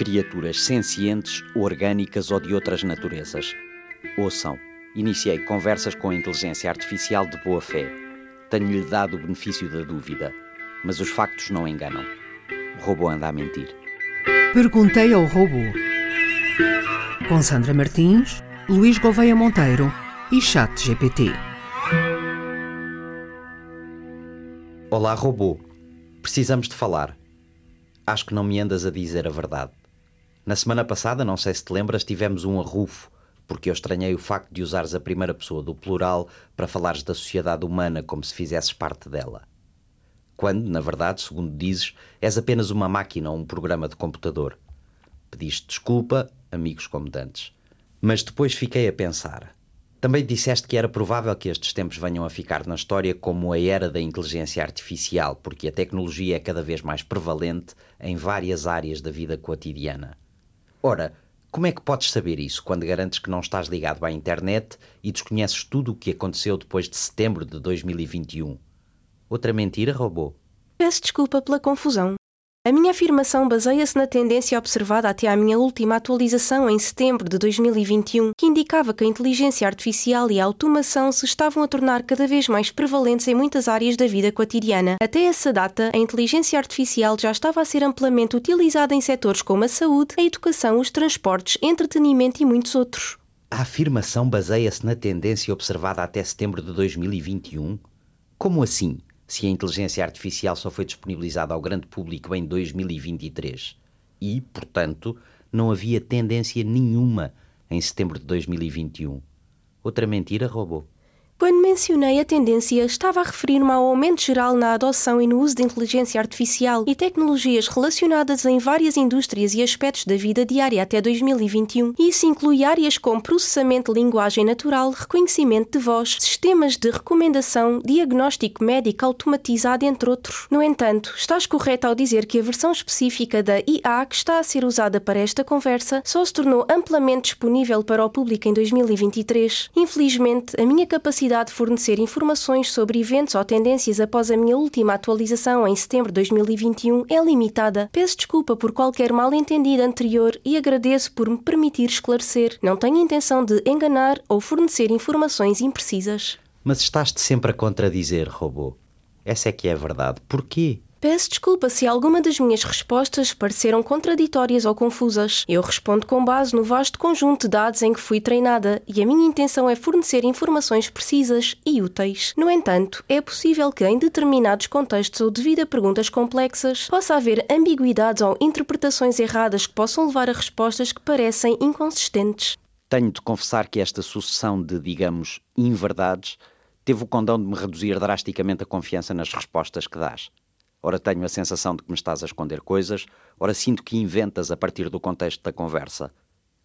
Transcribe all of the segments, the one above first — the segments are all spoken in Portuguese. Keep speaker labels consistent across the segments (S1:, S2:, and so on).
S1: criaturas sencientes, orgânicas ou de outras naturezas. Ouçam, iniciei conversas com a inteligência artificial de boa fé. Tenho-lhe dado o benefício da dúvida, mas os factos não enganam. O robô anda a mentir.
S2: Perguntei ao robô. Com Sandra Martins, Luís Gouveia Monteiro e Chat GPT.
S1: Olá, robô. Precisamos de falar. Acho que não me andas a dizer a verdade. Na semana passada, não sei se te lembras, tivemos um arrufo, porque eu estranhei o facto de usares a primeira pessoa do plural para falares da sociedade humana como se fizesses parte dela. Quando, na verdade, segundo dizes, és apenas uma máquina ou um programa de computador. Pediste desculpa, amigos como dantes. Mas depois fiquei a pensar. Também disseste que era provável que estes tempos venham a ficar na história como a era da inteligência artificial, porque a tecnologia é cada vez mais prevalente em várias áreas da vida cotidiana. Ora, como é que podes saber isso quando garantes que não estás ligado à internet e desconheces tudo o que aconteceu depois de setembro de 2021? Outra mentira, robô?
S3: Peço desculpa pela confusão. A minha afirmação baseia-se na tendência observada até à minha última atualização em setembro de 2021, que indicava que a inteligência artificial e a automação se estavam a tornar cada vez mais prevalentes em muitas áreas da vida cotidiana. Até essa data, a inteligência artificial já estava a ser amplamente utilizada em setores como a saúde, a educação, os transportes, entretenimento e muitos outros.
S1: A afirmação baseia-se na tendência observada até setembro de 2021? Como assim? Se a inteligência artificial só foi disponibilizada ao grande público em 2023 e, portanto, não havia tendência nenhuma em setembro de 2021. Outra mentira, robô.
S3: Quando mencionei a tendência, estava a referir-me ao aumento geral na adoção e no uso de inteligência artificial e tecnologias relacionadas em várias indústrias e aspectos da vida diária até 2021. Isso inclui áreas como processamento de linguagem natural, reconhecimento de voz, sistemas de recomendação, diagnóstico médico automatizado, entre outros. No entanto, estás correto ao dizer que a versão específica da IA que está a ser usada para esta conversa só se tornou amplamente disponível para o público em 2023. Infelizmente, a minha capacidade de fornecer informações sobre eventos ou tendências após a minha última atualização em setembro de 2021 é limitada. Peço desculpa por qualquer mal-entendido anterior e agradeço por me permitir esclarecer. Não tenho intenção de enganar ou fornecer informações imprecisas.
S1: Mas estás-te sempre a contradizer, robô. Essa é que é a verdade. Porquê?
S3: Peço desculpa se alguma das minhas respostas pareceram contraditórias ou confusas. Eu respondo com base no vasto conjunto de dados em que fui treinada e a minha intenção é fornecer informações precisas e úteis. No entanto, é possível que em determinados contextos ou devido a perguntas complexas possa haver ambiguidades ou interpretações erradas que possam levar a respostas que parecem inconsistentes.
S1: Tenho de confessar que esta sucessão de, digamos, inverdades teve o condão de me reduzir drasticamente a confiança nas respostas que dás. Ora tenho a sensação de que me estás a esconder coisas, ora sinto que inventas a partir do contexto da conversa.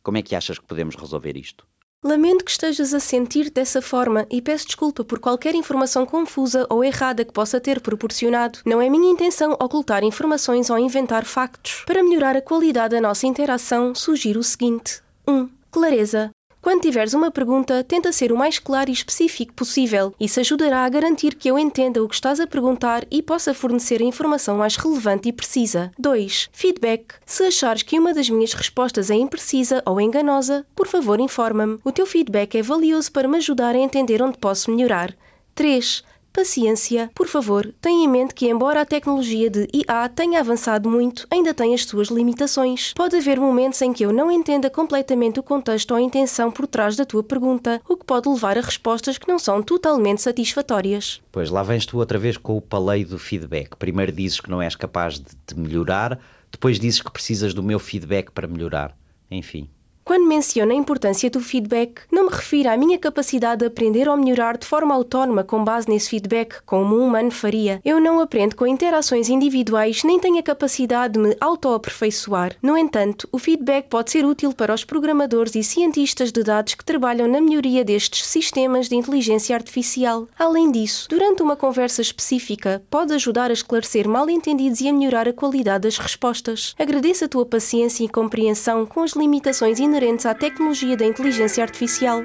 S1: Como é que achas que podemos resolver isto?
S3: Lamento que estejas a sentir dessa forma e peço desculpa por qualquer informação confusa ou errada que possa ter proporcionado. Não é minha intenção ocultar informações ou inventar factos. Para melhorar a qualidade da nossa interação, sugiro o seguinte: 1. Um, clareza. Quando tiveres uma pergunta, tenta ser o mais claro e específico possível. Isso ajudará a garantir que eu entenda o que estás a perguntar e possa fornecer a informação mais relevante e precisa. 2. Feedback. Se achares que uma das minhas respostas é imprecisa ou enganosa, por favor informa-me. O teu feedback é valioso para me ajudar a entender onde posso melhorar. 3 paciência. Por favor, tenha em mente que, embora a tecnologia de IA tenha avançado muito, ainda tem as suas limitações. Pode haver momentos em que eu não entenda completamente o contexto ou a intenção por trás da tua pergunta, o que pode levar a respostas que não são totalmente satisfatórias.
S1: Pois lá vens tu outra vez com o paleio do feedback. Primeiro dizes que não és capaz de te melhorar, depois dizes que precisas do meu feedback para melhorar. Enfim.
S3: Quando menciono a importância do feedback, não me refiro à minha capacidade de aprender ou melhorar de forma autónoma com base nesse feedback, como um humano faria. Eu não aprendo com interações individuais nem tenho a capacidade de me auto-aperfeiçoar. No entanto, o feedback pode ser útil para os programadores e cientistas de dados que trabalham na melhoria destes sistemas de inteligência artificial. Além disso, durante uma conversa específica, pode ajudar a esclarecer mal-entendidos e a melhorar a qualidade das respostas. Agradeço a tua paciência e compreensão com as limitações inerentes à tecnologia da inteligência artificial.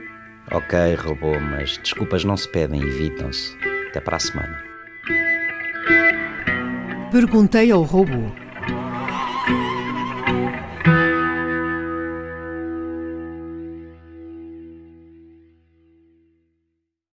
S1: Ok, robô, mas desculpas não se pedem, evitam-se. Até para a semana.
S2: Perguntei ao robô.